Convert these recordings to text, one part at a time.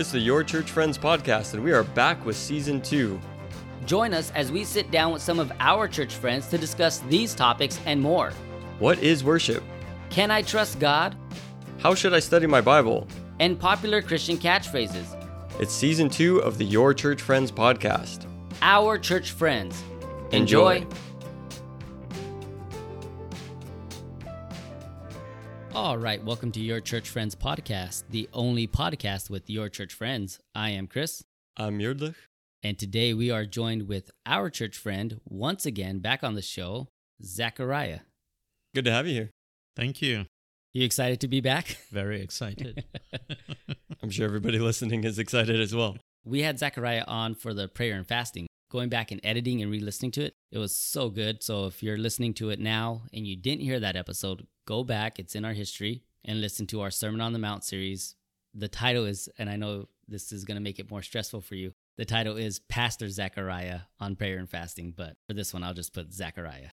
It's the Your Church Friends podcast, and we are back with season two. Join us as we sit down with some of our church friends to discuss these topics and more. What is worship? Can I trust God? How should I study my Bible? And popular Christian catchphrases. It's season two of the Your Church Friends podcast. Our church friends. Enjoy. All right, welcome to Your Church Friends podcast, the only podcast with your church friends. I am Chris, I'm Muireadhach. and today we are joined with our church friend once again back on the show, Zachariah. Good to have you here. Thank you. You excited to be back? Very excited. I'm sure everybody listening is excited as well. We had Zachariah on for the prayer and fasting. Going back and editing and re listening to it, it was so good. So if you're listening to it now and you didn't hear that episode, go back. It's in our history and listen to our Sermon on the Mount series. The title is, and I know this is going to make it more stressful for you, the title is Pastor Zachariah on prayer and fasting. But for this one, I'll just put Zachariah.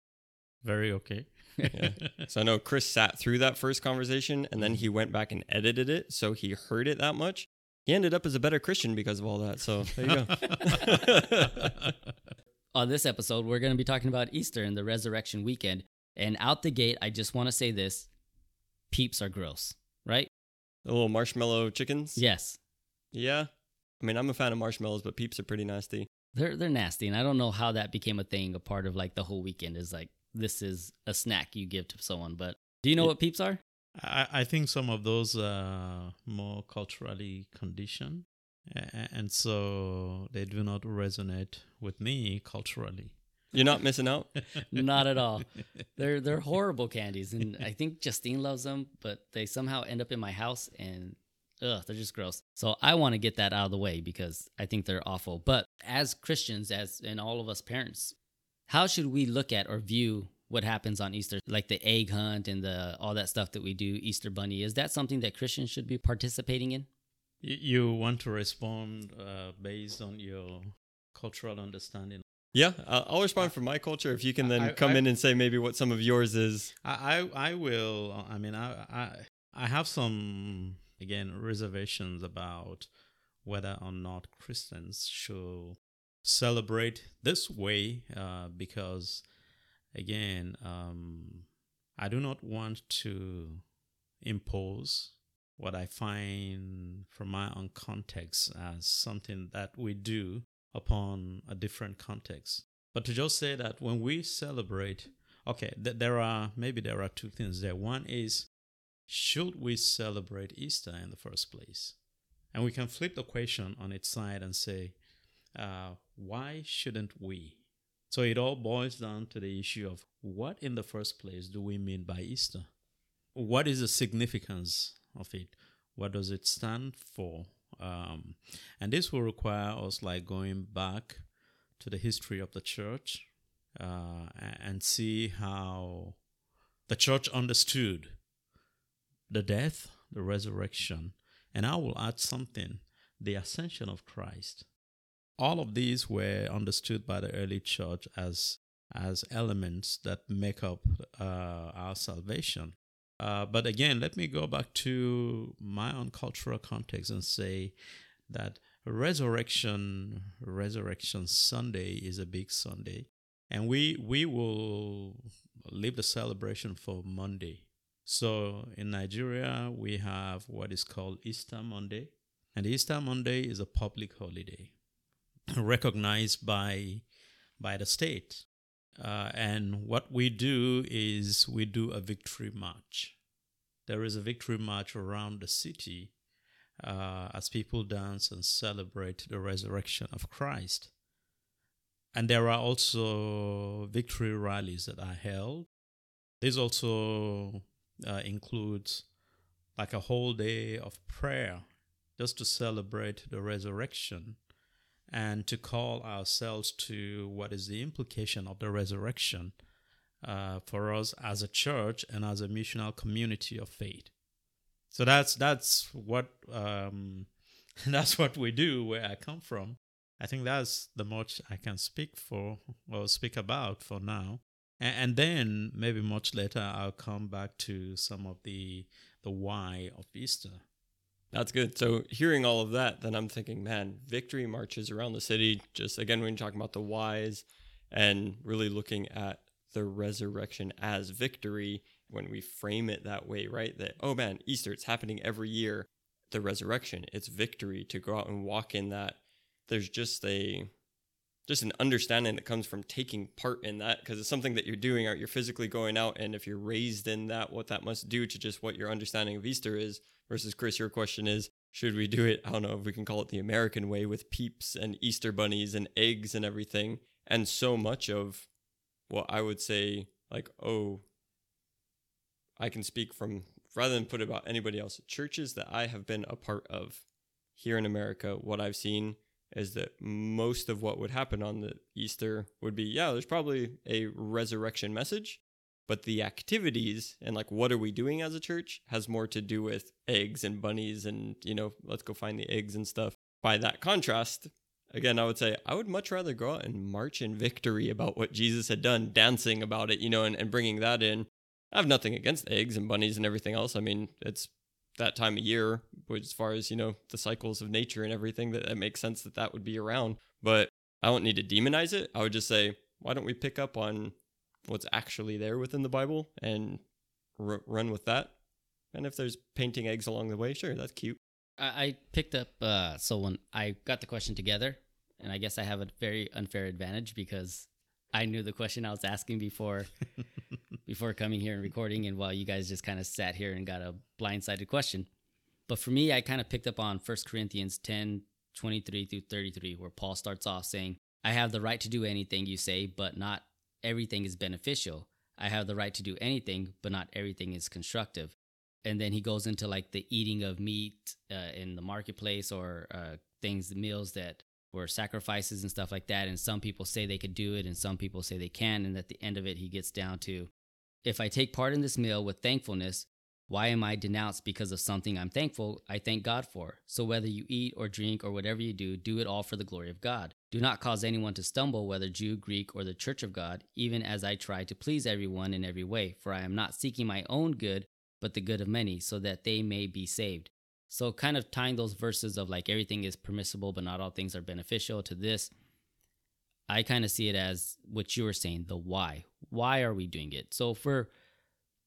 Very okay. Yeah. So I know Chris sat through that first conversation and then he went back and edited it. So he heard it that much. He ended up as a better Christian because of all that. So there you go. On this episode, we're going to be talking about Easter and the resurrection weekend. And out the gate, I just want to say this peeps are gross, right? the little marshmallow chickens. Yes. Yeah. I mean, I'm a fan of marshmallows, but peeps are pretty nasty. They're they're nasty, and I don't know how that became a thing. A part of like the whole weekend is like this is a snack you give to someone. But do you know Yeah. what peeps are? I, I think some of those are more culturally conditioned, and so they do not resonate with me culturally. You're not missing out. Not at all. They're they're horrible candies, and I think Justine loves them, but they somehow end up in my house, and ugh, they're just gross. So I want to get that out of the way because I think they're awful. But as Christians, as and all of us parents, how should we look at or view what happens on Easter, like the egg hunt and the all that stuff that we do, Easter Bunny? Is that something that Christians should be participating in? You, you want to respond uh, based on your cultural understanding. Yeah, I- I'll respond from my culture. If you can then I- come I- in and say maybe what some of yours is. I, I, I will. I mean, I, I, I have some again reservations about whether or not Christians should celebrate this way, uh, because again, um, I do not want to impose what I find from my own context as something that we do upon a different context. But to just say that when we celebrate Okay, th- there are maybe there are two things there. One is should we celebrate Easter in the first place? And we can flip the question on its side and say, uh, why shouldn't we? So it all boils down to the issue of what in the first place do we mean by Easter? What is the significance of it? What does it stand for? Um, and this will require us like going back to the history of the church uh, and see how the church understood the death, the resurrection, and I will add something the ascension of Christ. All of these were understood by the early church as as elements that make up uh, our salvation. Uh, but again, let me go back to my own cultural context and say that resurrection, resurrection Sunday is a big Sunday and we we will leave the celebration for Monday. So in Nigeria, we have what is called Easter Monday, and Easter Monday is a public holiday recognized by by the state. Uh, and what we do is we do a victory march. There is a victory march around the city uh, as people dance and celebrate the resurrection of Christ. And there are also victory rallies that are held. This also uh, includes like a whole day of prayer just to celebrate the resurrection and to call ourselves to what is the implication of the resurrection uh, for us as a church and as a missional community of faith. So that's that's what um, that's what we do where I come from. I think that's the much I can speak for or speak about for now. And, and then maybe much later I'll come back to some of the the why of Easter. That's good. So hearing all of that, then I'm thinking, man, victory marches around the city. Just again, when you're talking about the whys and really looking at the resurrection as victory, when we frame it that way, right? That, oh man, Easter, it's happening every year. The resurrection, it's victory to go out and walk in that. There's just a just an understanding that comes from taking part in that because it's something that you're doing out you're physically going out and if you're raised in that what that must do to just what your understanding of easter is versus chris your question is should we do it? I don't know if we can call it the american way with peeps and easter bunnies and eggs and everything and so much of what i would say like oh i can speak from rather than put about anybody else churches that i have been a part of here in america what i've seen is that most of what would happen on the Easter would be, yeah, there's probably a resurrection message, but the activities and like what are we doing as a church has more to do with eggs and bunnies and, you know, let's go find the eggs and stuff. By that contrast, again, I would say I would much rather go out and march in victory about what Jesus had done, dancing about it, you know, and, and bringing that in. I have nothing against eggs and bunnies and everything else. I mean, it's that time of year, as far as, you know, the cycles of nature and everything, that it makes sense that that would be around. But I don't need to demonize it. I would just say, why don't we pick up on what's actually there within the Bible and r- run with that? And if there's painting eggs along the way, sure, that's cute. I, I picked up, uh, so when I got the question together, and I guess I have a very unfair advantage because I knew the question I was asking before before coming here and recording, and while you guys just kind of sat here and got a blindsided question. But for me, I kind of picked up on 1 Corinthians 10 23 through 33, where Paul starts off saying, I have the right to do anything you say, but not everything is beneficial. I have the right to do anything, but not everything is constructive. And then he goes into like the eating of meat uh, in the marketplace or uh, things, meals that were sacrifices and stuff like that. And some people say they could do it, and some people say they can. And at the end of it, he gets down to if I take part in this meal with thankfulness, why am I denounced because of something I'm thankful I thank God for? So whether you eat or drink or whatever you do, do it all for the glory of God. Do not cause anyone to stumble, whether Jew, Greek, or the church of God, even as I try to please everyone in every way, for I am not seeking my own good, but the good of many, so that they may be saved. So kind of tying those verses of like everything is permissible, but not all things are beneficial to this, I kind of see it as what you were saying, the why. Why are we doing it? So for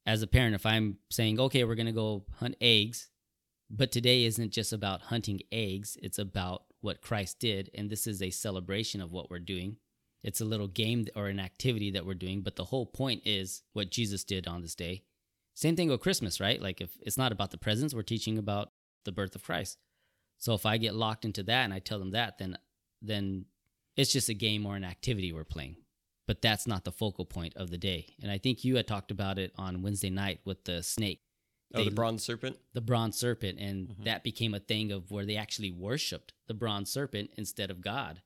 as a parent, if I'm saying, okay, we're gonna go hunt eggs, but today isn't just about hunting eggs, it's about what Christ did, and this is a celebration of what we're doing. It's a little game or an activity that we're doing, but the whole point is what Jesus did on this day. Same thing with Christmas, right? Like if it's not about the presents, we're teaching about the birth of Christ. So if I get locked into that and I tell them that, then then it's just a game or an activity we're playing. But that's not the focal point of the day. And I think you had talked about it on Wednesday night with the snake. Oh, the bronze serpent? The bronze serpent. And mm-hmm. that became a thing of where they actually worshiped the bronze serpent instead of God.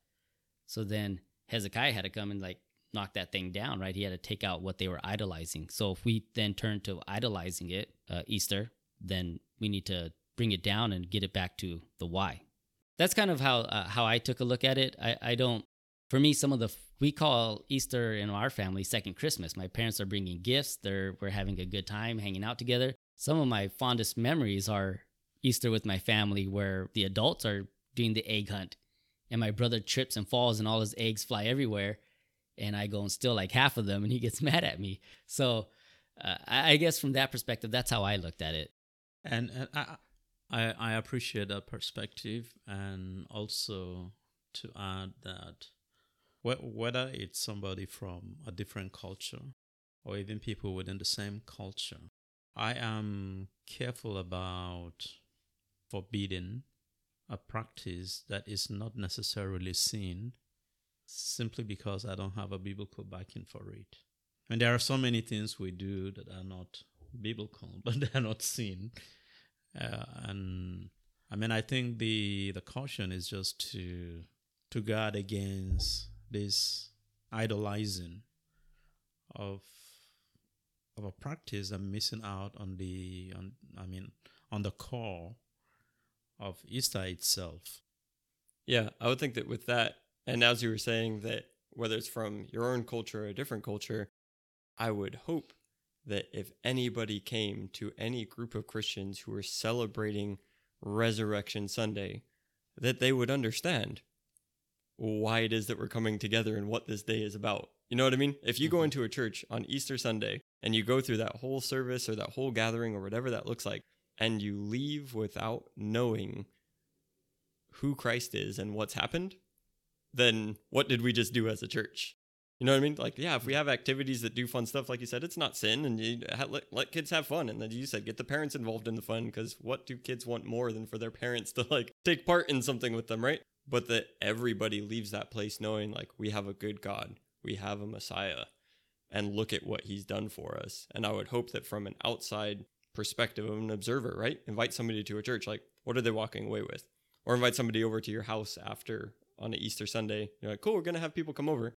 So then Hezekiah had to come and like knock that thing down, right? He had to take out what they were idolizing. So if we then turn to idolizing it, uh, Easter, then we need to bring it down and get it back to the why that's kind of how uh, how I took a look at it. I, I don't. For me, some of the we call Easter in our family second Christmas. My parents are bringing gifts. They're we're having a good time hanging out together. Some of my fondest memories are Easter with my family, where the adults are doing the egg hunt, and my brother trips and falls, and all his eggs fly everywhere, and I go and steal like half of them, and he gets mad at me. So, uh, I, guess from that perspective, that's how I looked at it. And, and I, I, I appreciate that perspective, and also to add that whether it's somebody from a different culture or even people within the same culture, I am careful about forbidding a practice that is not necessarily seen simply because I don't have a biblical backing for it. And there are so many things we do that are not biblical, but they are not seen. Uh, and I mean, I think the the caution is just to to guard against this idolizing of of a practice and missing out on the on I mean on the core of Easter itself. Yeah, I would think that with that, and as you were saying that whether it's from your own culture or a different culture, I would hope that if anybody came to any group of Christians who were celebrating Resurrection Sunday, that they would understand why it is that we're coming together and what this day is about. You know what I mean? If you go Mhm. into a church on Easter Sunday and you go through that whole service or that whole gathering or whatever that looks like, and you leave without knowing who Christ is and what's happened, then what did we just do as a church? You know what I mean? Like, yeah, if we have activities that do fun stuff, like you said, it's not sin, and you ha- let, let kids have fun. And then you said, get the parents involved in the fun, because what do kids want more than for their parents to like take part in something with them, right? But that everybody leaves that place knowing, like, we have a good God, we have a Messiah, and look at what He's done for us. And I would hope that from an outside perspective of an observer, right? Invite somebody to a church, like, what are they walking away with? Or invite somebody over to your house after on an Easter Sunday. You're like, cool, we're gonna have people come over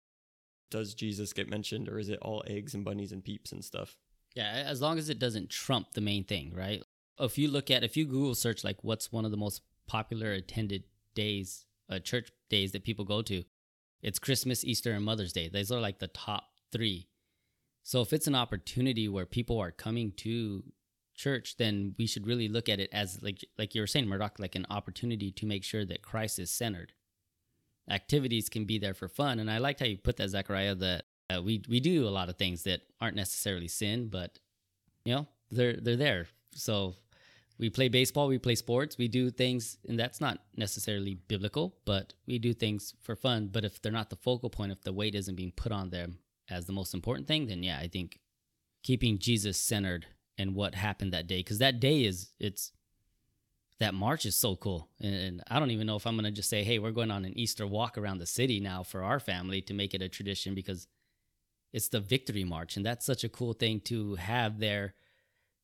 does Jesus get mentioned or is it all eggs and bunnies and peeps and stuff? Yeah, as long as it doesn't trump the main thing, right? If you look at, if you Google search like what's one of the most popular attended days, uh, church days that people go to, it's Christmas, Easter, and Mother's Day. Those are like the top three. So if it's an opportunity where people are coming to church, then we should really look at it as like like you were saying, Muireadhach, like an opportunity to make sure that Christ is centered. Activities can be there for fun, and I liked how you put that, Zachariah. That uh, we we do a lot of things that aren't necessarily sin, but you know they're they're there. So we play baseball, we play sports, we do things, and that's not necessarily biblical, but we do things for fun. But if they're not the focal point, if the weight isn't being put on them as the most important thing, then yeah, I think keeping Jesus centered and what happened that day, because that day is it's that march is so cool, and, and I don't even know if I'm gonna just say, hey, we're going on an Easter walk around the city now for our family to make it a tradition because it's the victory march, and that's such a cool thing to have there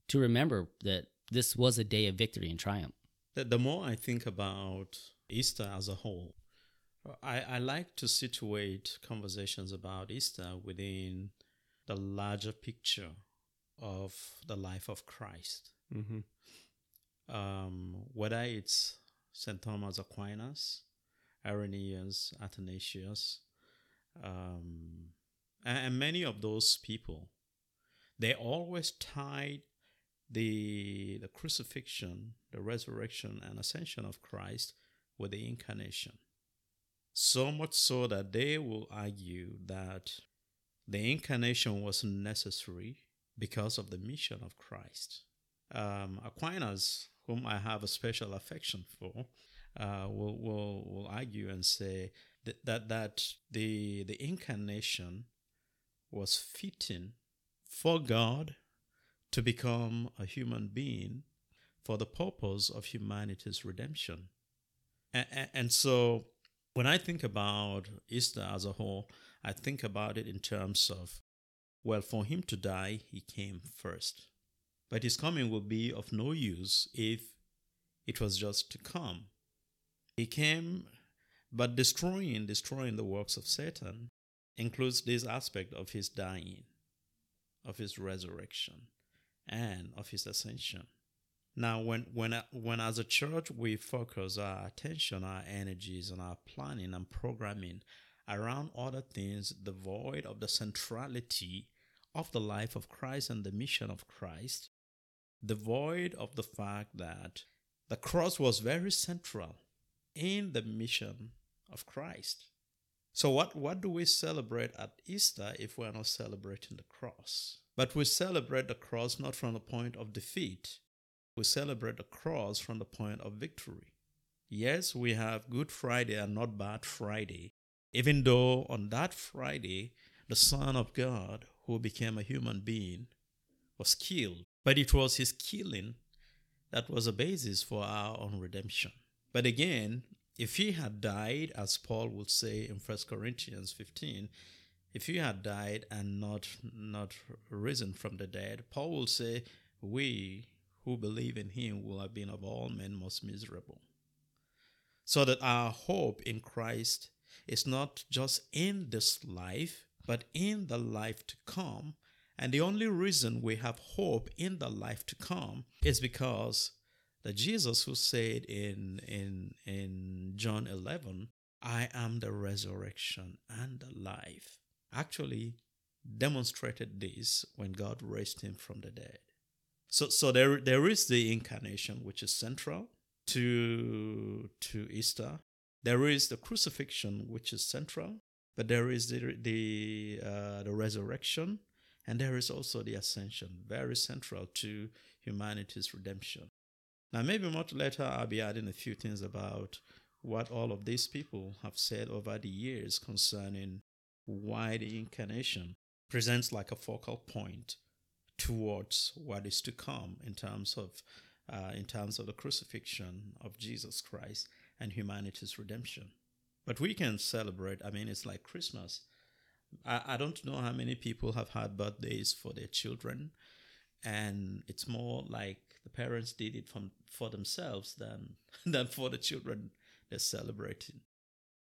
to remember that this was a day of victory and triumph. The, the more I think about Easter as a whole, I, I like to situate conversations about Easter within the larger picture of the life of Christ. Mm-hmm. Um, whether it's St. Thomas Aquinas, Irenaeus, Athanasius, um, and, and many of those people, they always tied the the crucifixion, the resurrection, and ascension of Christ with the incarnation. So much so that they will argue that the incarnation was necessary because of the mission of Christ. Um, Aquinas, whom I have a special affection for, uh, will, will will argue and say that that, that the the incarnation was fitting for God to become a human being for the purpose of humanity's redemption. And, so when I think about Easter as a whole, I think about it in terms of, well, for him to die, he came first. But his coming will be of no use if it was just to come. He came, but destroying, destroying the works of Satan includes this aspect of his dying, of his resurrection and of his ascension. Now, when when uh, when as a church we focus our attention, our energies, and our planning and programming around other things devoid of the centrality of the life of Christ and the mission of Christ, devoid of the fact that the cross was very central in the mission of Christ. So what, what do we celebrate at Easter if we're not celebrating the cross? But we celebrate the cross not from the point of defeat. We celebrate the cross from the point of victory. Yes, we have Good Friday and not Bad Friday, even though on that Friday, the Son of God, who became a human being, was killed. But it was his killing that was a basis for our own redemption. But again, if he had died, as Paul would say in 1 Corinthians 15, if he had died and not not risen from the dead, Paul will say, We who believe in him will have been of all men most miserable. So that our hope in Christ is not just in this life, but in the life to come. And the only reason we have hope in the life to come is because the Jesus who said in in in John 11, I am the resurrection and the life, actually demonstrated this when God raised him from the dead. So so there there is the incarnation which is central to to Easter. There is the crucifixion, which is central, but there is the the uh, the resurrection, and there is also the ascension, very central to humanity's redemption. Now, maybe much later, I'll be adding a few things about what all of these people have said over the years concerning why the incarnation presents like a focal point towards what is to come in terms of uh, in terms of the crucifixion of Jesus Christ and humanity's redemption. But we can celebrate. I mean, it's like Christmas. I, I don't know how many people have had birthdays for their children, and it's more like the parents did it from for themselves than than for the children they're celebrating.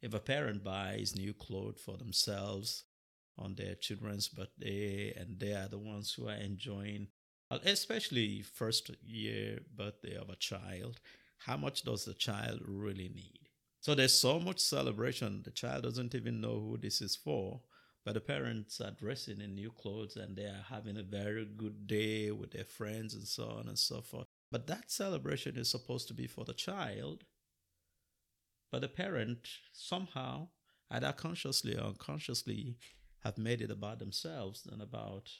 If a parent buys new clothes for themselves on their children's birthday and they are the ones who are enjoying especially first year birthday of a child how much does the child really need? So there's so much celebration the child doesn't even know who this is for but the parents are dressing in new clothes and they are having a very good day with their friends and so on and so forth. But that celebration is supposed to be for the child but the parent somehow either consciously or unconsciously have made it about themselves than about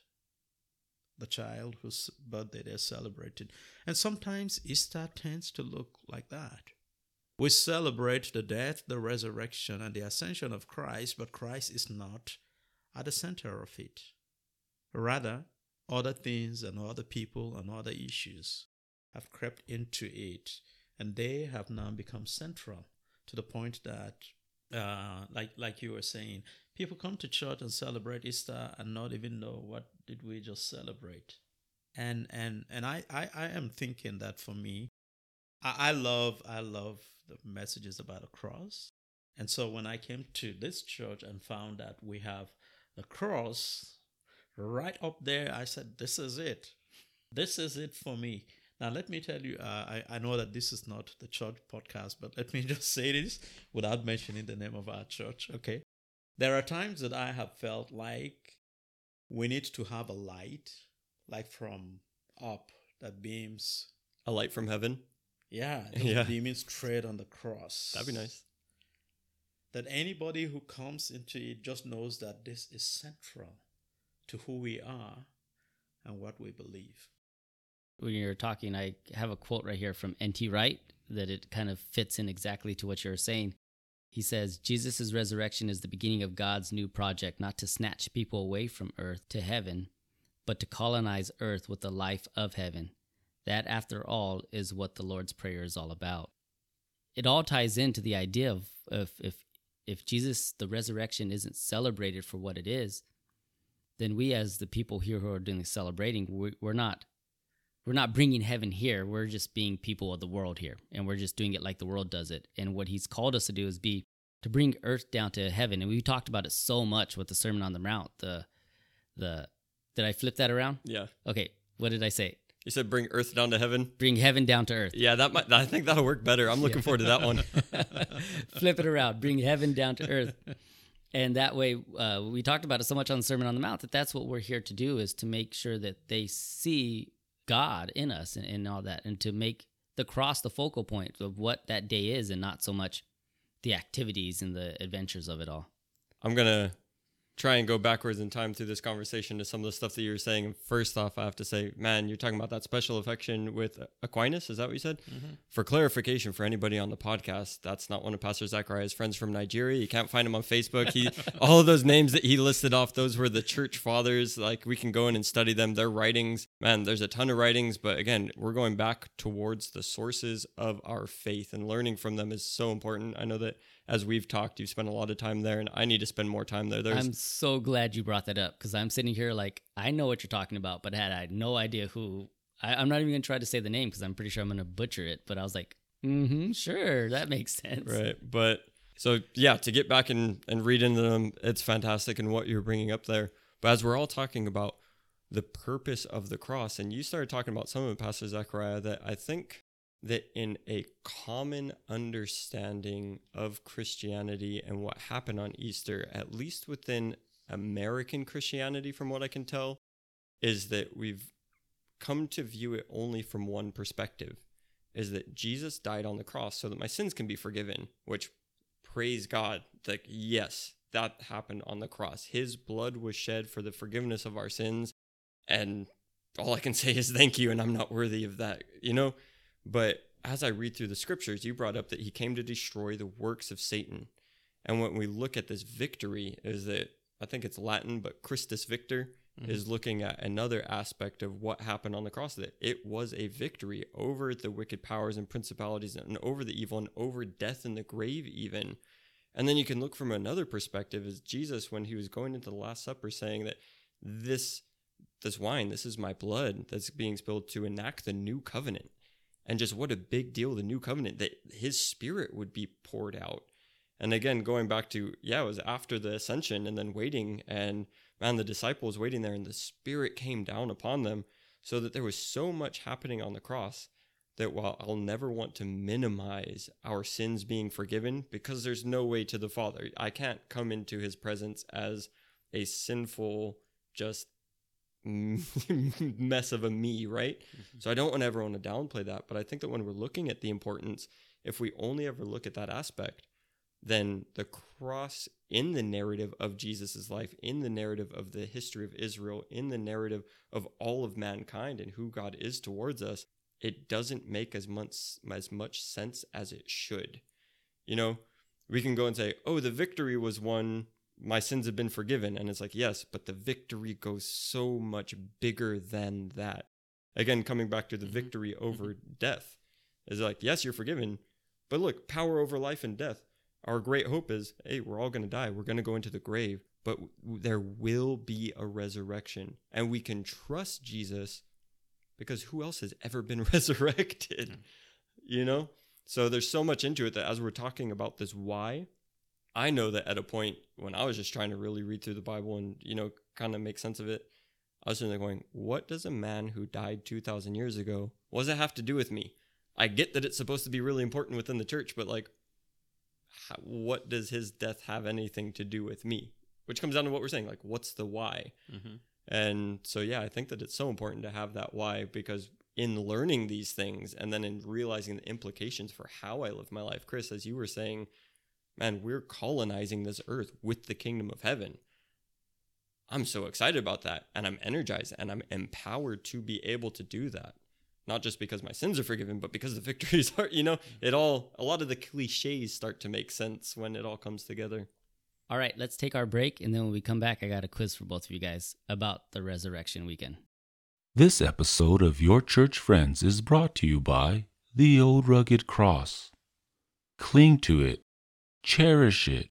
the child whose birthday they're celebrating. And sometimes Easter tends to look like that. We celebrate the death, the resurrection, and the ascension of Christ, but Christ is not at the center of it. Rather, other things and other people and other issues have crept into it, and they have now become central to the point that, uh, like like you were saying, people come to church and celebrate Easter and not even know what did we just celebrate. And and and I I, I am thinking that for me, I, I love I love the messages about the cross. And so when I came to this church and found that we have the cross right up there, I said, This is it. This is it for me. Now, let me tell you, uh, I, I know that this is not the church podcast, but let me just say this without mentioning the name of our church, okay? There are times that I have felt like we need to have a light, like from up, that beams. A light from heaven? Yeah, yeah. beaming straight on the cross. That'd be nice. That anybody who comes into it just knows that this is central to who we are and what we believe. When you're talking, I have a quote right here from N.T. Wright that it kind of fits in exactly to what you're saying. He says, Jesus' resurrection is the beginning of God's new project, not to snatch people away from earth to heaven, but to colonize earth with the life of heaven. That, after all, is what the Lord's Prayer is all about. It all ties into the idea of, of if, if Jesus, the resurrection, isn't celebrated for what it is, then we, as the people here who are doing the celebrating, we, we're not we're not bringing heaven here. We're just being people of the world here, and we're just doing it like the world does it. And what He's called us to do is be to bring earth down to heaven. And we talked about it so much with the Sermon on the Mount. The the did I flip that around? Yeah. Okay. What did I say? You said bring earth down to heaven. Bring heaven down to earth. Yeah, that might. I think that'll work better. I'm looking Yeah. forward to that one. flip it around. Bring heaven down to earth. And that way, uh, we talked about it so much on the Sermon on the Mount that that's what we're here to do is to make sure that they see God in us and, and all that, and to make the cross the focal point of what that day is, and not so much the activities and the adventures of it all. I'm gonna try and go backwards in time through this conversation to some of the stuff that you were saying. First off, I have to say, man, you're talking about that special affection with Aquinas. Is that what you said? Mm-hmm. For clarification, for anybody on the podcast, that's not one of Pastor Zachariah's friends from Nigeria. You can't find him on Facebook. He, all of those names that he listed off, those were the church fathers. Like we can go in and study them, their writings. Man, there's a ton of writings, but again, we're going back towards the sources of our faith, and learning from them is so important. I know that as we've talked, you've spent a lot of time there, and I need to spend more time there. There's I'm so glad you brought that up because I'm sitting here like I know what you're talking about, but had I had no idea who. I, I'm not even gonna try to say the name because I'm pretty sure I'm gonna butcher it. But I was like, mm-hmm, sure, that makes sense. Right. But so, yeah, to get back and, and read into them, it's fantastic and what you're bringing up there. But as we're all talking about the purpose of the cross, and you started talking about some of it, Pastor Zachariah, that I think that in a common understanding of Christianity and what happened on Easter, at least within American Christianity, from what I can tell, is that we've come to view it only from one perspective. is that Jesus died on the cross so that my sins can be forgiven, which praise God, like yes, that happened on the cross. His blood was shed for the forgiveness of our sins and all I can say is thank you and I'm not worthy of that, you know? But as I read through the scriptures, you brought up that he came to destroy the works of Satan. And when we look at this victory, is that I think it's Latin, but Christus Victor mm-hmm. is looking at another aspect of what happened on the cross. That it was a victory over the wicked powers and principalities and over the evil and over death in the grave, even. And then you can look from another perspective is Jesus when he was going into the Last Supper saying that this this wine, this is my blood that's being spilled to enact the new covenant. And just what a big deal the new covenant that his spirit would be poured out. And again, going back to, yeah, it was after the ascension and then waiting, and man, the disciples waiting there, and the spirit came down upon them so that there was so much happening on the cross that while I'll never want to minimize our sins being forgiven, because there's no way to the Father, I can't come into his presence as a sinful, just mess of a me, right? Mm-hmm. So I don't want everyone to downplay that, but I think that when we're looking at the importance, if we only ever look at that aspect, then the cross in the narrative of Jesus' life, in the narrative of the history of Israel, in the narrative of all of mankind and who God is towards us, it doesn't make as much as much sense as it should. You know, we can go and say, "Oh, the victory was won my sins have been forgiven. And it's like, yes, but the victory goes so much bigger than that. Again, coming back to the mm-hmm. victory over mm-hmm. death is like, yes, you're forgiven, but look, power over life and death. Our great hope is, hey, we're all going to die. We're going to go into the grave, but there will be a resurrection. And we can trust Jesus because who else has ever been resurrected? You know? So there's so much into it that as we're talking about this why, I know that at a point when I was just trying to really read through the Bible and, you know, kind of make sense of it, I was sitting there going, what does a man who died 2,000 years ago, what does it have to do with me? I get that it's supposed to be really important within the church, but like, how, what does his death have anything to do with me? Which comes down to what we're saying, like, what's the why? Mm-hmm. And so, yeah, I think that it's so important to have that why because in learning these things and then in realizing the implications for how I live my life, Chris, as you were saying, man, we're colonizing this earth with the kingdom of heaven. I'm so excited about that. And I'm energized and I'm empowered to be able to do that. Not just because my sins are forgiven, but because the victories are, you know, mm-hmm. it all, a lot of the cliches start to make sense when it all comes together. All right, let's take our break. And then when we come back, I got a quiz for both of you guys about the resurrection weekend. This episode of Your Church Friends is brought to you by The Old Rugged Cross. Cling to it Cherish it.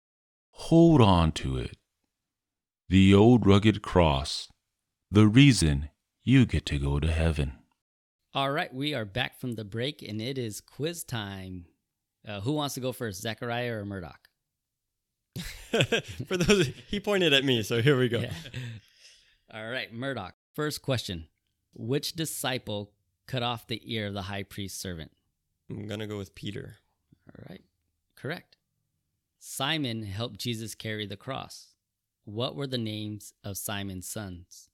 Hold on to it. The old rugged cross, the reason you get to go to heaven. All right, we are back from the break and it is quiz time. Uh, who wants to go first, Zachariah or Muireadhach? For those, he pointed at me, so here we go. Yeah. All right, Muireadhach. First question Which disciple cut off the ear of the high priest's servant? I'm going to go with Peter. All right, correct. Simon helped Jesus carry the cross. What were the names of Simon's sons?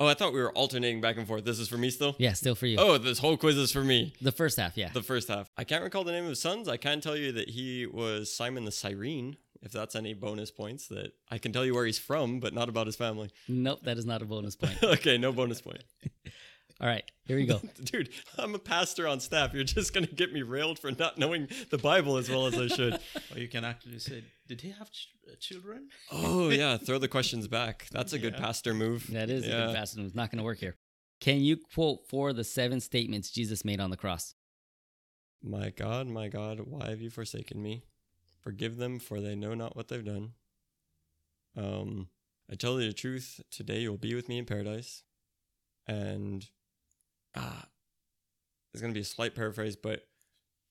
Oh, I thought we were alternating back and forth. This is for me still? Yeah, still for you. Oh, this whole quiz is for me. The first half, yeah. The first half. I can't recall the name of his sons. I can tell you that he was Simon the Cyrene, if that's any bonus points that I can tell you where he's from, but not about his family. Nope, that is not a bonus point. okay, no bonus point. All right, here we go. Dude, I'm a pastor on staff. You're just going to get me railed for not knowing the Bible as well as I should. or you can actually say, Did he have ch- uh, children? Oh, yeah. Throw the questions back. That's a good pastor move. That is yeah. a good pastor move. Not going to work here. Can you quote four of the seven statements Jesus made on the cross? My God, my God, why have you forsaken me? Forgive them, for they know not what they've done. Um, I tell you the truth, today you'll be with me in paradise. And ah, there's going to be a slight paraphrase, but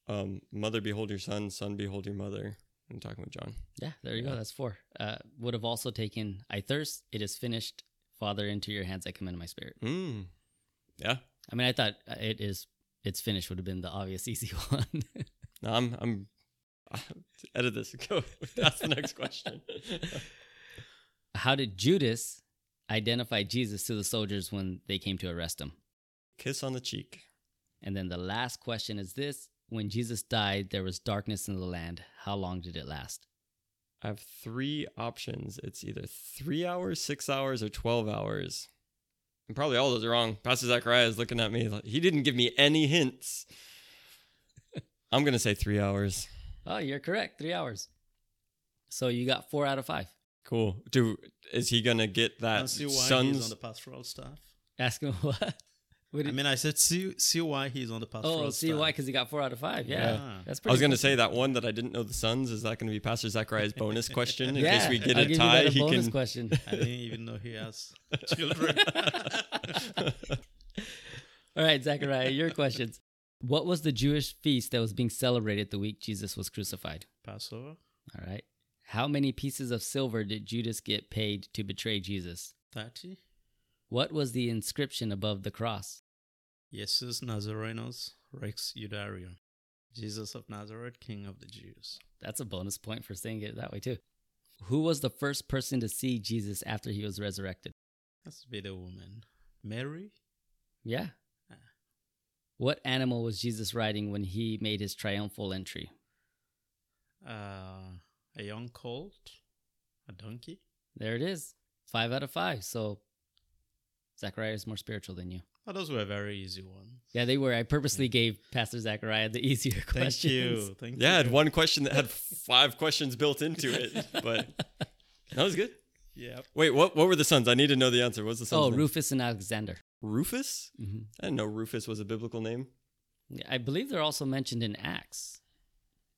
um, mother behold your son, son behold your mother. I'm talking with John. Yeah, there you yeah. go. That's four. Uh, would have also taken I thirst, it is finished. Father, into your hands I commend my spirit. Mm. Yeah. I mean, I thought uh, it is it's finished would have been the obvious easy one. no, I'm I'm edit this. Go. That's the next question. How did Judas identify Jesus to the soldiers when they came to arrest him? Kiss on the cheek. And then the last question is this When Jesus died, there was darkness in the land. How long did it last? I have three options. It's either three hours, six hours, or 12 hours. And probably all those are wrong. Pastor Zachariah is looking at me like he didn't give me any hints. I'm going to say three hours. Oh, you're correct. Three hours. So you got four out of five. Cool. Do is he going to get that And see why he's on the pastoral staff. Ask him what? What I mean, I said see see why he's on the pastoral oh, staff. see why? Because he got four out of five. Yeah. Yeah. That's I pretty was going to say that one that I didn't know the sons. Is that going to be Pastor Zachariah's bonus question in yeah, case we get I'll a give tie? You that a he bonus can. question. I didn't even know he has children. All right, Zachariah, your questions. What was the Jewish feast that was being celebrated the week Jesus was crucified? Passover, All right. How many pieces of silver did Judas get paid to betray Jesus? thirty. What was the inscription above the cross? Jesus Nazarenus Rex Iudaeorum, Jesus of Nazareth, King of the Jews. That's a bonus point for saying it that way, too. Who was the first person to see Jesus after he was resurrected? To be the woman, Mary. Yeah. Ah. What animal was Jesus riding when he made his triumphal entry? Uh, a young colt, a donkey. There it is. Five out of five. So Zachariah is more spiritual than you. Oh, those were a very easy ones. Yeah, they were. I purposely gave Pastor Zachariah the easier questions. Thank you. Thank Yeah, I you. had one question that had five questions built into it, but that was good. Yeah. Wait, what? What were the sons? I need to know the answer. What's the sons? Oh, name? Rufus and Alexander. Rufus? hmm I didn't know Rufus was a biblical name. I believe they're also mentioned in Acts,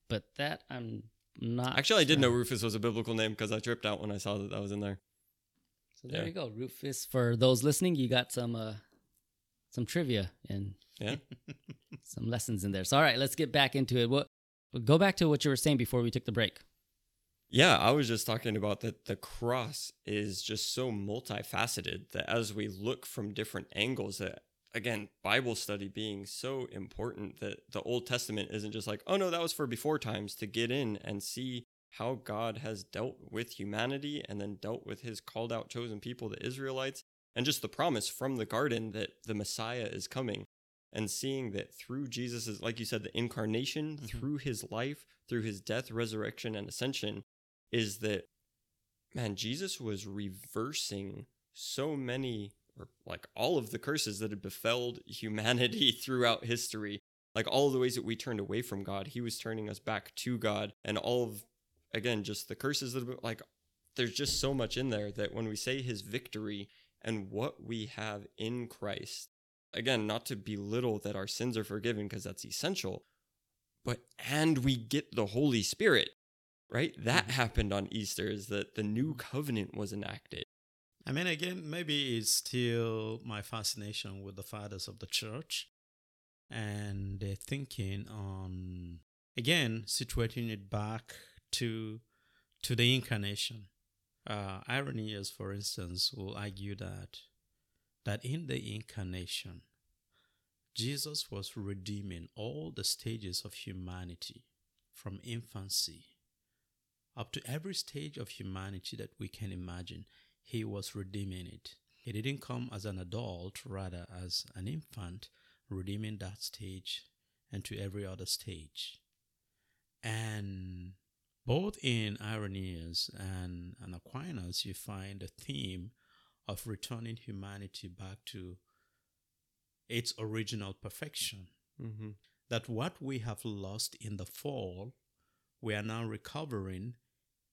but that I'm not. Actually, I did know. Rufus was a biblical name because I tripped out when I saw that that was in there. So there Yeah. you go, Rufus. For those listening, you got some uh, some trivia and Yeah. some lessons in there. So all right, let's get back into it. What? Go back to what you were saying before we took the break. Yeah, I was just talking about that the cross is just so multifaceted that as we look from different angles that again, Bible study being so important that the Old Testament isn't just like, oh no, that was for before times to get in and see how God has dealt with humanity and then dealt with his called out chosen people, the Israelites, and just the promise from the garden that the Messiah is coming. And seeing that through Jesus' like you said, the incarnation, mm-hmm. through his life, through his death, resurrection, and ascension, is that man jesus was reversing so many or like all of the curses that had befelled humanity throughout history like all the ways that we turned away from god he was turning us back to god and all of again just the curses that have been like there's just so much in there that when we say his victory and what we have in christ. Again not to belittle that our sins are forgiven because that's essential but and we get the holy spirit right? That mm-hmm. happened on easter is that the new mm-hmm. covenant was enacted. I mean, again, maybe it's still my fascination with the fathers of the church and their thinking on, again, situating it back to to the incarnation. Uh, for instance, will argue that that in the incarnation, Jesus was redeeming all the stages of humanity from infancy up to every stage of humanity that we can imagine he was redeeming it. He didn't come as an adult, rather as an infant, redeeming that stage and to every other stage. And both in Irenaeus and, and Aquinas, you find the theme of returning humanity back to its original perfection. mm-hmm. That what we have lost in the fall, we are now recovering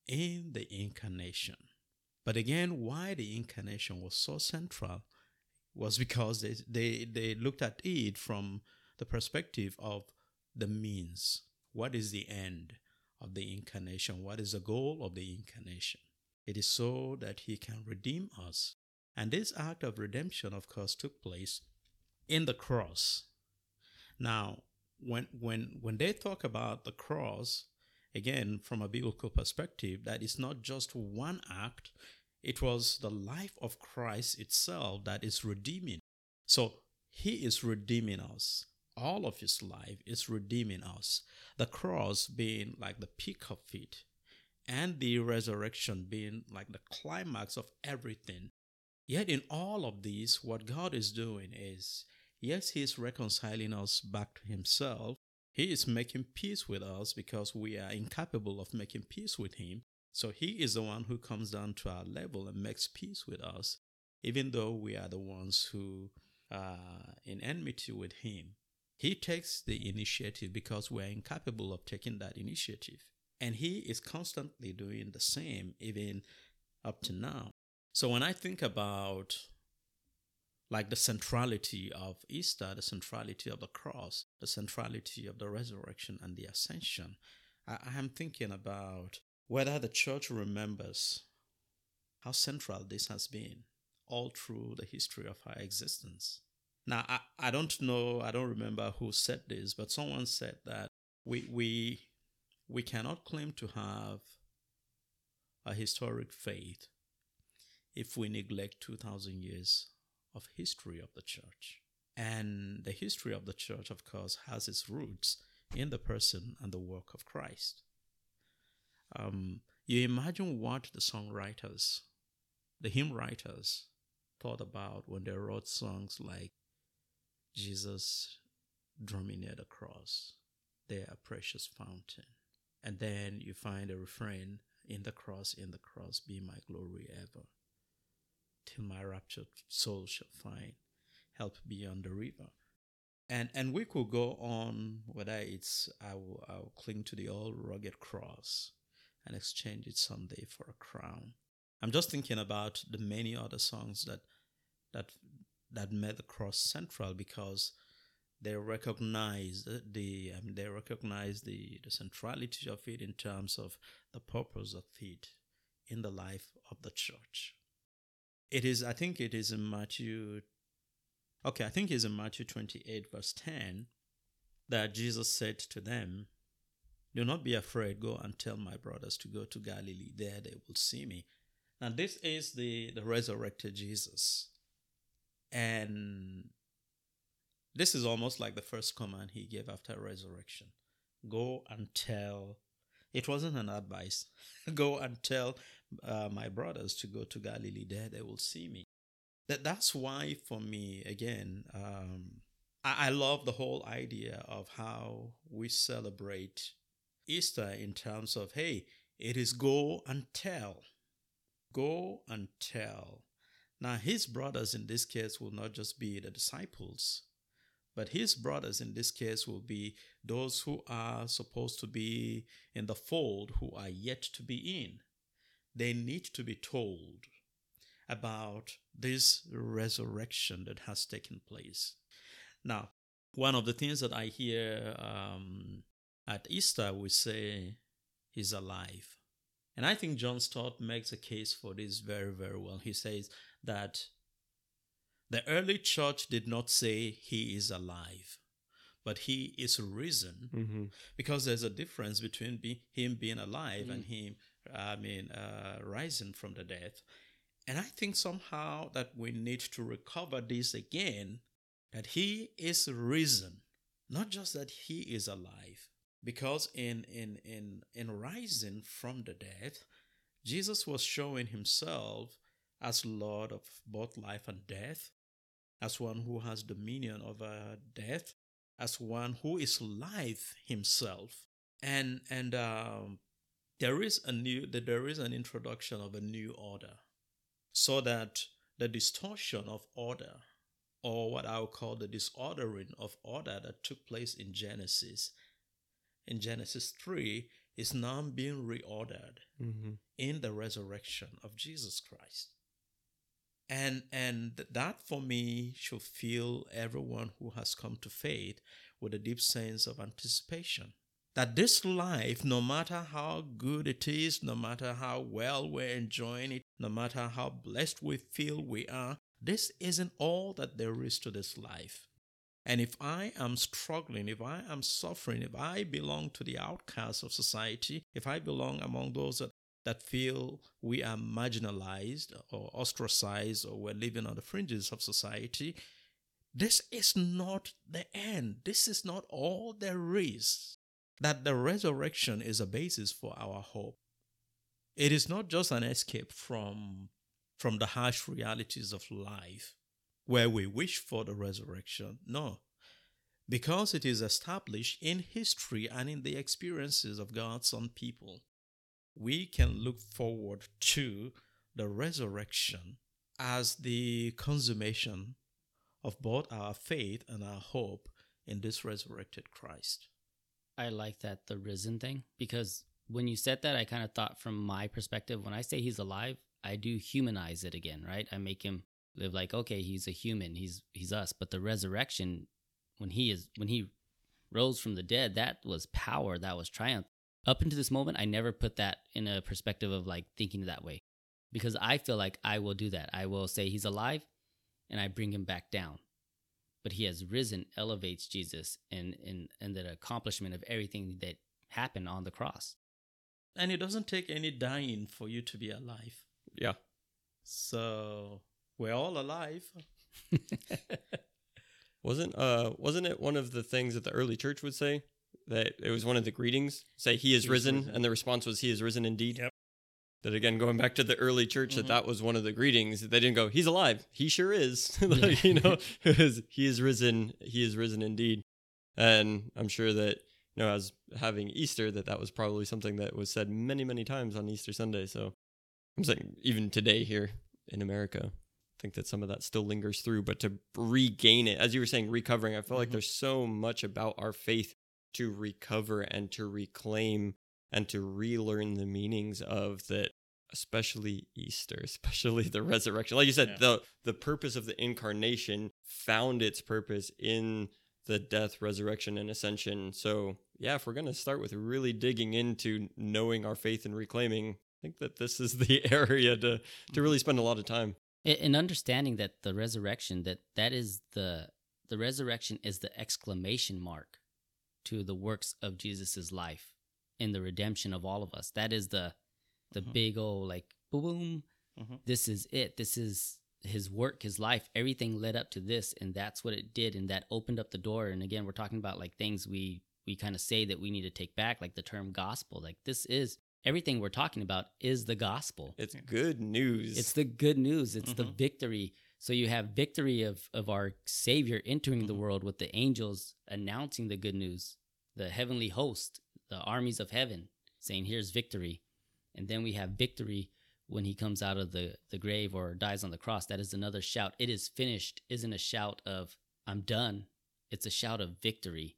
in the incarnation. But again, why the incarnation was so central was because they, they, they looked at it from the perspective of the means. What is the end of the incarnation? What is the goal of the incarnation? It is so that he can redeem us. And this act of redemption, of course, took place in the cross. Now, when when when they talk about the cross, again from a biblical perspective, that is not just one act, it was the life of Christ itself that is redeeming. So he is redeeming us. All of his life is redeeming us. The cross being like the peak of it, and the resurrection being like the climax of everything. Yet, in all of these, what God is doing is Yes, He is reconciling us back to Himself. He is making peace with us because we are incapable of making peace with Him. So He is the one who comes down to our level and makes peace with us, even though we are the ones who are in enmity with Him. He takes the initiative because we are incapable of taking that initiative. And He is constantly doing the same, even up to now. So when I think about like the centrality of Easter, the centrality of the cross, the centrality of the resurrection and the ascension, I, I am thinking about whether the church remembers how central this has been all through the history of our existence. Now, I, I don't know, I don't remember who said this, but someone said that we, we, we cannot claim to have a historic faith if we neglect 2,000 years of history of the church. And the history of the church, of course, has its roots in the person and the work of Christ. Um, you imagine what the songwriters, the hymn writers, thought about when they wrote songs like Jesus, draw me near the cross, there a precious fountain. And then you find a refrain, in the cross, in the cross, be my glory ever till my raptured soul shall find help beyond the river. And and we could go on whether it's I will, I will cling to the old rugged cross and exchange it someday for a crown. I'm just thinking about the many other songs that that that made the cross central because they recognized the mean, they recognize the, the centrality of it in terms of the purpose of it in the life of the church. It is i think it is in matthew okay i think it's in matthew 28 verse 10 that jesus said to them do not be afraid. Go and tell my brothers to go to galilee. There they will see me. Now this is the the resurrected jesus and this is almost like the first command he gave after resurrection go and tell it wasn't an advice go and tell uh, my brothers to go to Galilee. There they will see me. That that's why for me again, um, I, I love the whole idea of how we celebrate Easter in terms of hey, it is go and tell, go and tell. Now his brothers in this case will not just be the disciples, but his brothers in this case will be those who are supposed to be in the fold who are yet to be in they need to be told about this resurrection that has taken place. Now, one of the things that I hear um, at Easter, we say he's alive. And I think John Stott makes a case for this very, very well. He says that the early church did not say he is alive, but he is risen, mm-hmm. because there's a difference between be, him being alive mm-hmm. and him I mean, uh, rising from the dead. And I think somehow that we need to recover this again that he is risen, not just that he is alive. Because in, in, in, in rising from the dead, Jesus was showing himself as Lord of both life and death, as one who has dominion over death, as one who is life himself. And, and um, there is a new there is an introduction of a new order so that the distortion of order or what I would call the disordering of order that took place in Genesis in Genesis 3 is now being reordered mm-hmm. in the resurrection of Jesus Christ. And and that for me should fill everyone who has come to faith with a deep sense of anticipation that this life, no matter how good it is, no matter how well we're enjoying it, no matter how blessed we feel we are, this isn't all that there is to this life. And if I am struggling, if I am suffering, if I belong to the outcasts of society, if I belong among those that, that feel we are marginalized or ostracized or we're living on the fringes of society, this is not the end. This is not all there is that the resurrection is a basis for our hope. It is not just an escape from, from the harsh realities of life, where we wish for the resurrection. No. Because it is established in history and in the experiences of God's own people, we can look forward to the resurrection as the consummation of both our faith and our hope in this resurrected Christ. I like that the risen thing because when you said that, I kind of thought from my perspective. When I say he's alive, I do humanize it again, right? I make him live like okay, he's a human, he's he's us. But the resurrection, when he is when he rose from the dead, that was power, that was triumph. Up until this moment, I never put that in a perspective of like thinking that way, because I feel like I will do that. I will say he's alive, and I bring him back down but he has risen elevates jesus and and and the accomplishment of everything that happened on the cross And it doesn't take any dying for you to be alive. Yeah. So we're all alive. Wasn't uh wasn't it one of the things that the early church would say? That it was one of the greetings, say he is He is risen, risen. and the response was he is risen indeed. Yep. That again, going back to the early church, Mhm. that that was one of the greetings. They didn't go, he's alive. He sure is. like, you know, was, he is risen. He is risen indeed. And I'm sure that, you know, as having Easter, that that was probably something that was said many, many times on Easter Sunday. So I'm saying even today here in America, I think that some of that still lingers through, but to regain it, as you were saying, recovering, I feel like Mhm. there's so much about our faith to recover and to reclaim and to relearn the meanings of that especially easter especially the resurrection. Like you said Yeah. the the purpose of the incarnation found its purpose in the death resurrection and ascension. So yeah if we're going to start with really digging into knowing our faith and reclaiming i think that this is the area to to really mm-hmm. spend a lot of time. In understanding that the resurrection that that is the the resurrection is the exclamation mark to the works of Jesus's life in the redemption of all of us that is the the Mhm. big old like boom Mhm. this is it this is his work his life everything led up to this and that's what it did and that opened up the door and again we're talking about like things we we kind of say that we need to take back like the term gospel like this is everything we're talking about is the gospel it's good news it's the good news. It's the Mhm. victory. So you have victory of of our Savior entering the Mhm. world with the angels announcing the good news, the heavenly host, the armies of heaven saying, "Here's victory," and then we have victory when he comes out of the the grave or dies on the cross. That is another shout. It is finished. Isn't a shout of "I'm done." It's a shout of victory.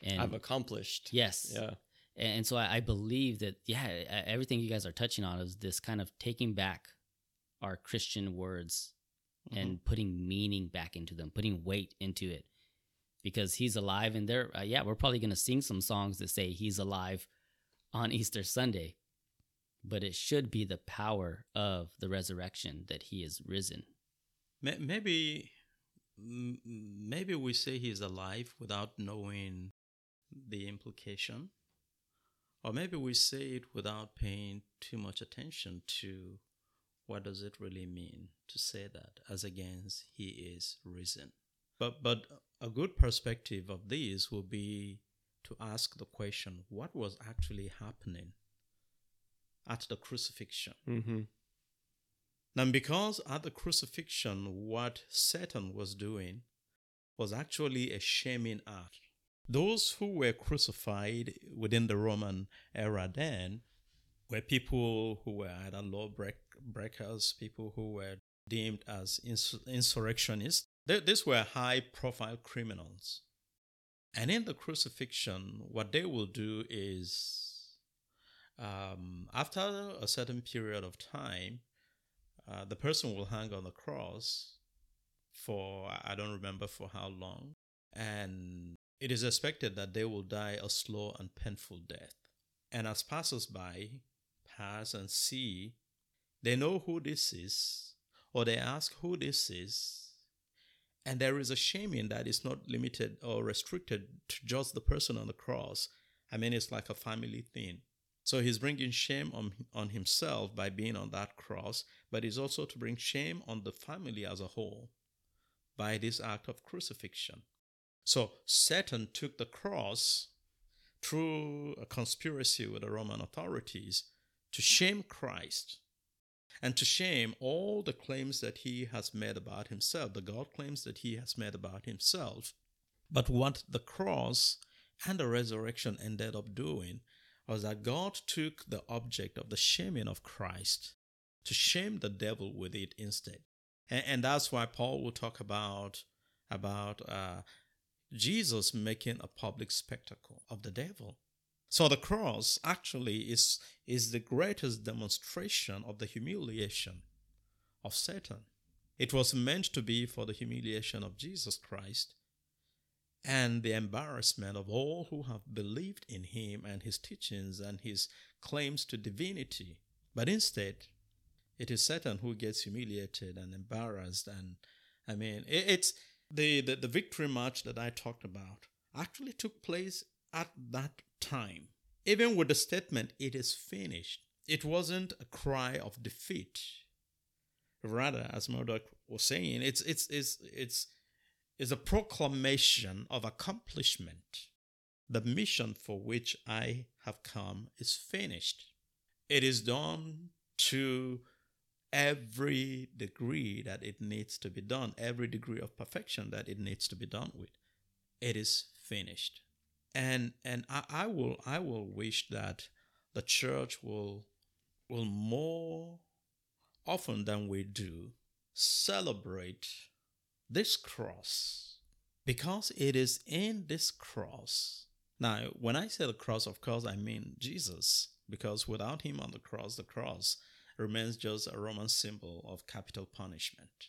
And i've accomplished yes, yeah and so I, believe that yeah everything you guys are touching on is this kind of taking back our christian words and putting meaning back into them putting weight into it. Because he's alive and they're uh, yeah we're probably going to sing some songs that say he's alive on easter sunday but it should be the power of the resurrection that he is risen. Maybe, maybe we say he's alive without knowing the implication, or maybe we say it without paying too much attention to what does it really mean to say that, as against he is risen. But but a good perspective of this will be to ask the question: What was actually happening at the crucifixion? mm-hmm. And because at the crucifixion, what Satan was doing was actually a shaming act. Those who were crucified within the Roman era then were people who were either law break- breakers, people who were deemed as ins- insurrectionists. Th- these were high profile criminals. And in the crucifixion, what they will do is, um, after a certain period of time, uh, the person will hang on the cross for I don't remember for how long, and it is expected that they will die a slow and painful death. And as passers-by pass and see, they know who this is, or they ask who this is, and there is a shaming that is not limited or restricted to just the person on the cross. I mean, it's like a family thing. So he's bringing shame on, on himself by being on that cross, but he's also to bring shame on the family as a whole by this act of crucifixion. So Satan took the cross through a conspiracy with the Roman authorities to shame Christ. And to shame all the claims that he has made about himself, the God claims that he has made about himself. But what the cross and the resurrection ended up doing was that God took the object of the shaming of Christ to shame the devil with it instead. And, and that's why Paul will talk about about uh, Jesus making a public spectacle of the devil. So the cross actually is, is the greatest demonstration of the humiliation of Satan. It was meant to be for the humiliation of Jesus Christ and the embarrassment of all who have believed in him and his teachings and his claims to divinity. But instead, it is Satan who gets humiliated and embarrassed. And I mean, it's the, the, the victory march that I talked about actually took place at that time. Even with the statement, it is finished, it wasn't a cry of defeat. Rather, as Muireadhach was saying, it's, it's, it's, it's, it's a proclamation of accomplishment. The mission for which I have come is finished. It is done to every degree that it needs to be done, every degree of perfection that it needs to be done with. It is finished and and I, I will I will wish that the church will will more often than we do celebrate this cross because it is in this cross. Now, when I say the cross, of course, I mean Jesus, because without him on the cross, the cross remains just a Roman symbol of capital punishment.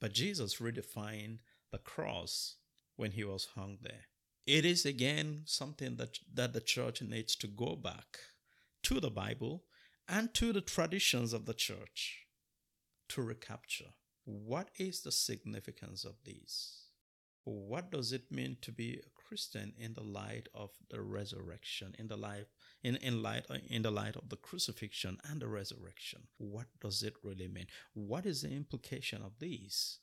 But Jesus redefined the cross when he was hung there it is again something that, that the church needs to go back to the Bible and to the traditions of the church to recapture. What is the significance of these? What does it mean to be a Christian in the light of the resurrection, in the light in, in light in the light of the crucifixion and the resurrection? What does it really mean? What is the implication of these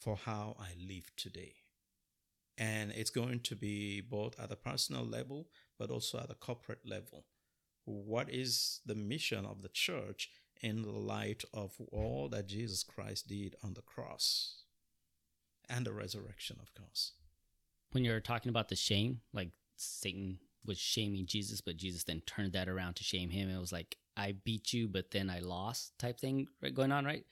for how I live today? And it's going to be both at the personal level, but also at the corporate level. What is the mission of the church in the light of all that Jesus Christ did on the cross and the resurrection, of course? When you're talking about the shame, like Satan was shaming Jesus, but Jesus then turned that around to shame him. It was like, I beat you, but then I lost type thing going on, right?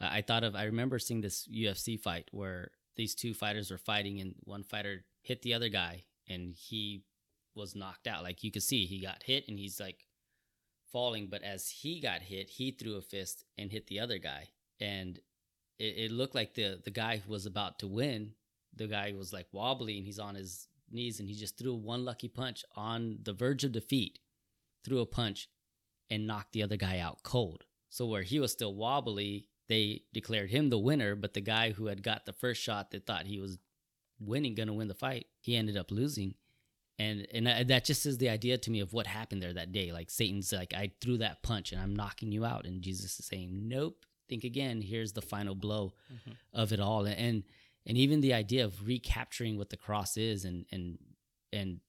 Uh, I thought of, I remember seeing this UFC fight where these two fighters were fighting and one fighter hit the other guy and he was knocked out. Like you could see he got hit and he's like falling, but as he got hit, he threw a fist and hit the other guy. And it, it looked like the the guy was about to win. The guy was like wobbly and he's on his knees and he just threw one lucky punch on the verge of defeat, threw a punch and knocked the other guy out cold. So where he was still wobbly, they declared him the winner, but the guy who had got the first shot that thought he was winning, gonna win the fight, he ended up losing. And and that just is the idea to me of what happened there that day. Like Satan's like, I threw that punch and I'm knocking you out, and Jesus is saying, Nope, think again. Here's the final blow mm-hmm. of it all, and and even the idea of recapturing what the cross is, and and and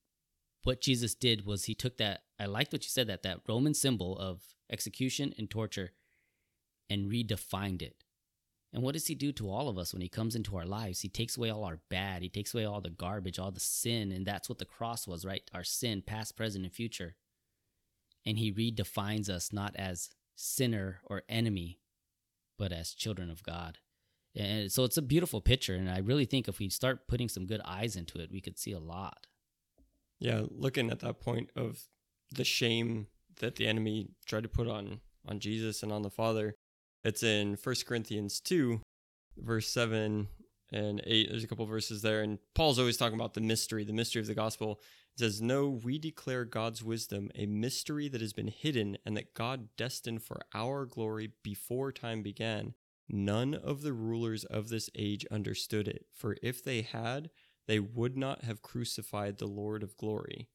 what Jesus did was he took that. I liked what you said that that Roman symbol of execution and torture and redefined it. And what does he do to all of us when he comes into our lives? He takes away all our bad. He takes away all the garbage, all the sin. And that's what the cross was, right? Our sin, past, present, and future. And he redefines us not as sinner or enemy, but as children of God. And so it's a beautiful picture. And I really think if we start putting some good eyes into it, we could see a lot. Yeah, looking at that point of the shame that the enemy tried to put on on Jesus and on the Father, it's in First Corinthians 2, verse 7 and 8. There's a couple verses there. And Paul's always talking about the mystery, the mystery of the gospel. It says, No, we declare God's wisdom, a mystery that has been hidden and that God destined for our glory before time began. None of the rulers of this age understood it, for if they had, they would not have crucified the Lord of glory.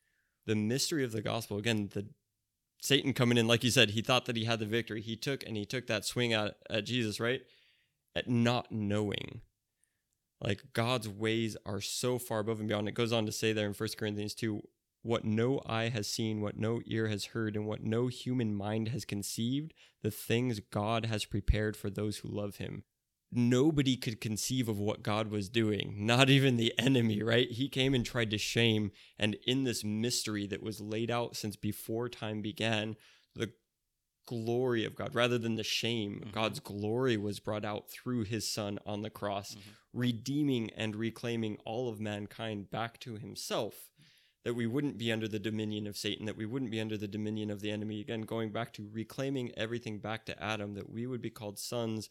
The mystery of the gospel, again, the Satan coming in, like you said, he thought that he had the victory. He took and he took that swing at, at Jesus, right? At not knowing. Like God's ways are so far above and beyond. It goes on to say there in 1 Corinthians 2 what no eye has seen, what no ear has heard, and what no human mind has conceived, the things God has prepared for those who love him. Nobody could conceive of what God was doing, not even the enemy, right? He came and tried to shame, and in this mystery that was laid out since before time began, the glory of God, rather than the shame, Mhm. God's glory was brought out through his son on the cross, Mhm. redeeming and reclaiming all of mankind back to himself. That we wouldn't be under the dominion of Satan, that we wouldn't be under the dominion of the enemy. Again, going back to reclaiming everything back to Adam, that we would be called sons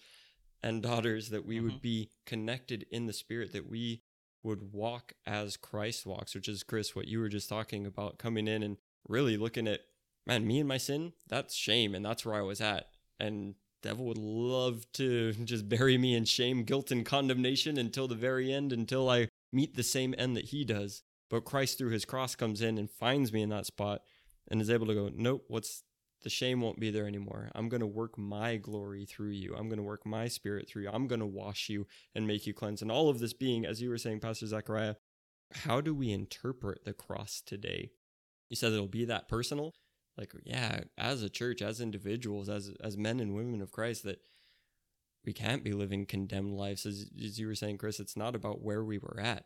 and daughters, that we would Mhm. be connected in the spirit, that we would walk as Christ walks, which is, Chris, what you were just talking about, coming in and really looking at, man, me and my sin, that's shame, and that's where I was at. And devil would love to just bury me in shame, guilt, and condemnation until the very end, until I meet the same end that he does. But Christ, through his cross, comes in and finds me in that spot and is able to go, nope, what's the shame won't be there anymore. I'm going to work my glory through you. I'm going to work my spirit through you. I'm going to wash you and make you cleanse. And all of this being, as you were saying, Pastor Zachariah, how do we interpret the cross today? You said it'll be that personal. Like, yeah, as a church, as individuals, as as men and women of Christ, that we can't be living condemned lives. As, as you were saying, Chris, it's not about where we were at,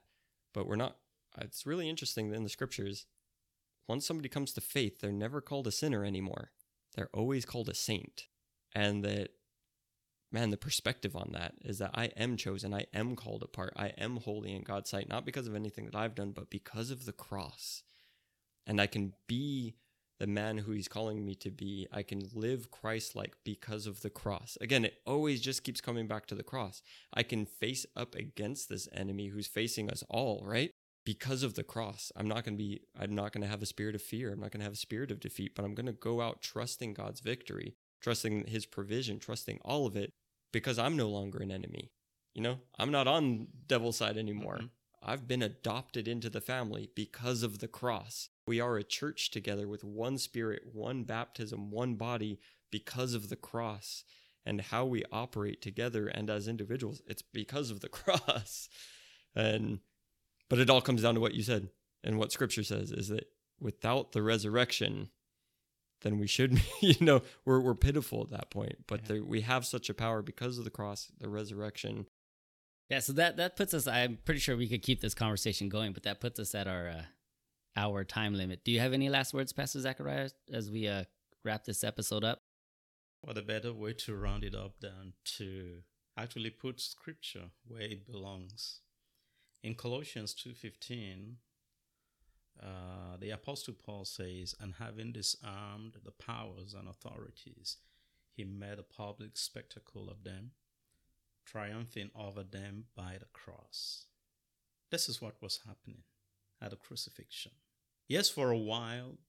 but we're not. It's really interesting that in the scriptures, once somebody comes to faith, they're never called a sinner anymore. They're always called a saint. And that, man, the perspective on that is that I am chosen. I am called apart. I am holy in God's sight, not because of anything that I've done, but because of the cross. And I can be the man who he's calling me to be. I can live Christ like because of the cross. Again, it always just keeps coming back to the cross. I can face up against this enemy who's facing us all, right? Because of the cross. I'm not going to be, I'm not going to have a spirit of fear. I'm not going to have a spirit of defeat, but I'm going to go out trusting God's victory, trusting his provision, trusting all of it because I'm no longer an enemy. You know, I'm not on devil's side anymore. Mhm. I've been adopted into the family because of the cross. We are a church together with one spirit, one baptism, one body because of the cross and how we operate together and as individuals. It's because of the cross. And but it all comes down to what you said and what scripture says is that without the resurrection then we should you know we're we're pitiful at that point but Yeah. there, we have such a power because of the cross the resurrection Yeah, so that that puts us. I'm pretty sure we could keep this conversation going, but that puts us at our uh, hour time limit. Do you have any last words, Pastor Zachariah, as we uh, wrap this episode up? What a better way to round it up than to actually put scripture where it belongs. In Colossians 2:15, uh, the apostle Paul says, "And having disarmed the powers and authorities, he made a public spectacle of them, triumphing over them by the cross." This is what was happening at the crucifixion. Yes, for a while,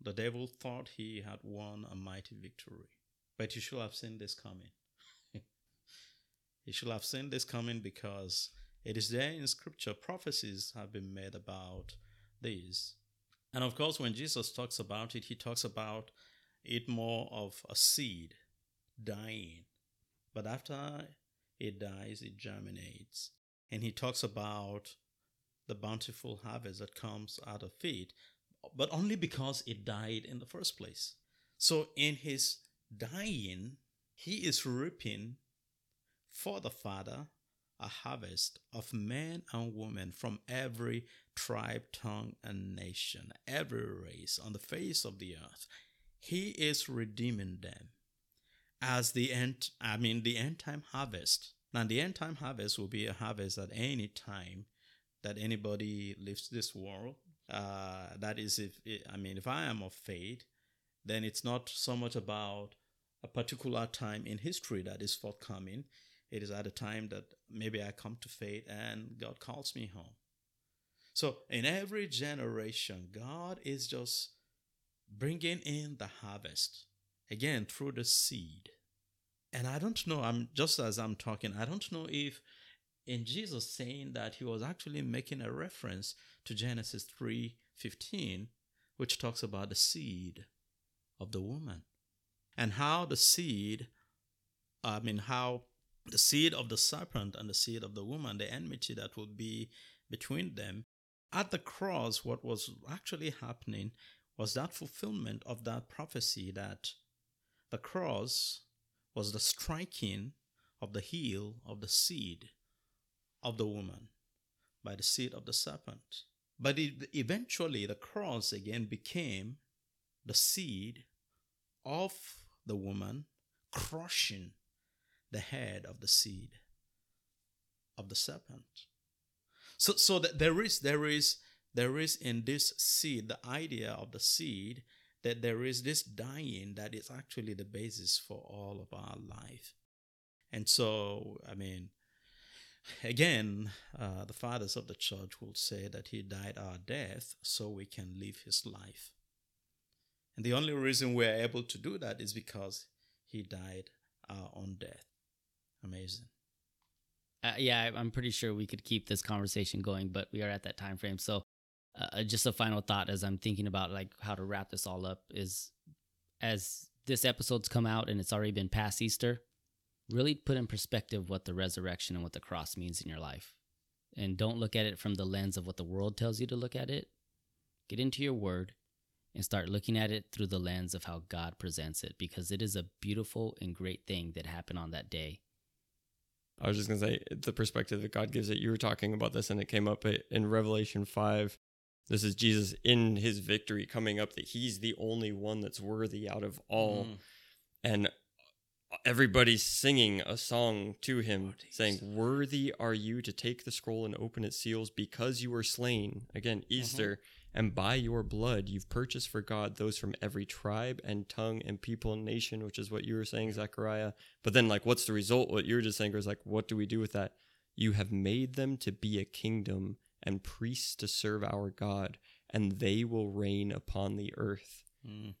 the devil thought he had won a mighty victory. But you should have seen this coming. you should have seen this coming because it is there in scripture. Prophecies have been made about this. And of course, when Jesus talks about it, he talks about it more of a seed dying. But after it dies, it germinates. And he talks about the bountiful harvest that comes out of it, but only because it died in the first place. So in his dying, he is reaping for the Father a harvest of men and women from every tribe, tongue, and nation, every race on the face of the earth. He is redeeming them as the end, I mean, the end time harvest. Now, the end time harvest will be a harvest at any time that anybody lives this world. Uh, that is, if I mean, if I am of faith, then it's not so much about a particular time in history that is forthcoming. It is at a time that maybe I come to faith and God calls me home. So in every generation, God is just bringing in the harvest again through the seed. And I don't know, I'm just as I'm talking, I don't know if in Jesus saying that he was actually making a reference to Genesis 3:15 which talks about the seed of the woman and how the seed I mean how the seed of the serpent and the seed of the woman the enmity that will be between them at the cross, what was actually happening was that fulfillment of that prophecy that the cross was the striking of the heel of the seed of the woman by the seed of the serpent. But it, eventually, the cross again became the seed of the woman crushing the head of the seed of the serpent. So, so that there is, there is, there is in this seed the idea of the seed that there is this dying that is actually the basis for all of our life. And so, I mean, again, uh, the fathers of the church will say that he died our death so we can live his life. And the only reason we're able to do that is because he died our own death. Amazing. Uh, yeah, I'm pretty sure we could keep this conversation going, but we are at that time frame. So, uh, uh, just a final thought as I'm thinking about like how to wrap this all up is, as this episode's come out and it's already been past Easter, really put in perspective what the resurrection and what the cross means in your life, and don't look at it from the lens of what the world tells you to look at it. Get into your Word and start looking at it through the lens of how God presents it, because it is a beautiful and great thing that happened on that day I was just going to say the perspective that God gives it. You were talking about this and it came up in Revelation 5. This is Jesus in his victory coming up that he's the only one that's worthy out of all. Mm. And everybody's singing a song to him saying, Worthy are you to take the scroll and open its seals because you were slain. Again, mm-hmm. Easter. Mm-hmm and by your blood you've purchased for God those from every tribe and tongue and people and nation, which is what you were saying, Zachariah. But then, like, what's the result? What you're just saying is like, what do we do with that? You have made them to be a kingdom and priests to serve our God, and they will reign upon the earth. Mm.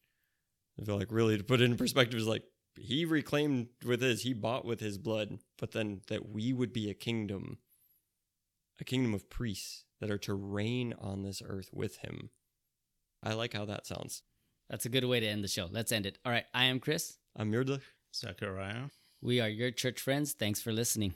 I feel like really to put it in perspective is like he reclaimed with his, he bought with his blood, but then that we would be a kingdom, a kingdom of priests that are to reign on this earth with him. I like how that sounds. That's a good way to end the show. Let's end it. All right. I am Chris. I'm Muireadhach. Zachariah. We are your church friends. Thanks for listening.